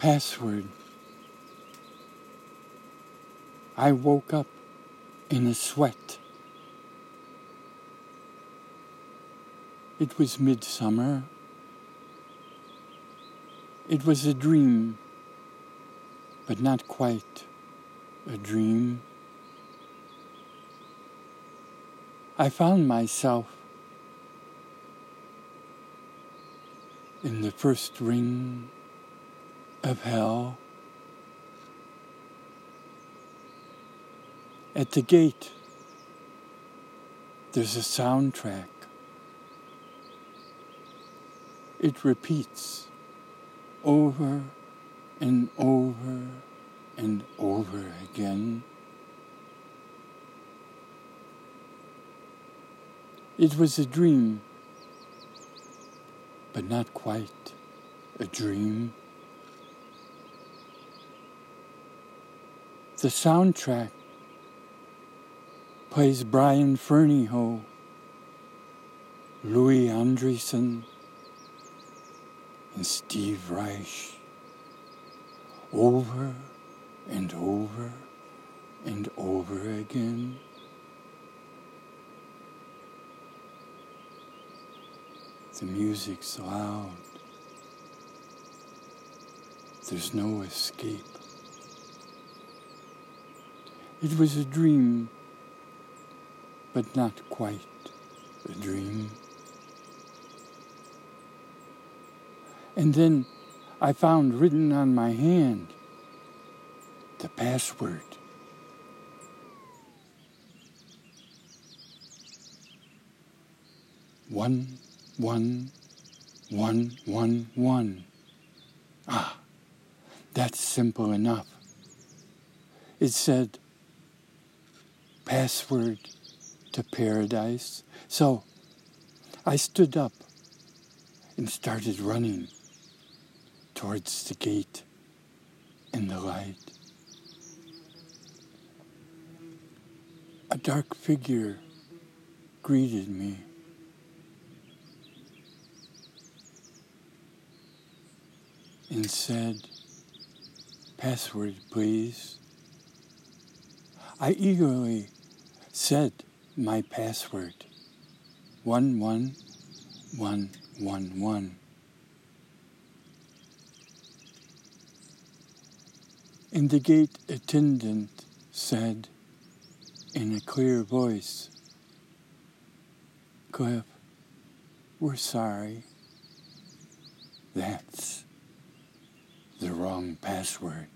Password. I woke up in a sweat. It was midsummer. It was a dream, but not quite a dream. I found myself in the first ring of hell. At the gate, there's a soundtrack. It repeats over and over and over again. It was a dream, but not quite a dream. The soundtrack plays Brian Ferneyhough, Louis Andriessen, and Steve Reich over and over and over again. The music's loud. There's no escape. It was a dream, but not quite a dream. And then I found written on my hand the password. One, one, one, one, one. Ah, that's simple enough. It said, password to paradise. So I stood up and started running towards the gate in the light. A dark figure greeted me. And said, Password, please. I eagerly said my password 11111. And the gate attendant said in a clear voice, Cliff, we're sorry. That's the wrong password.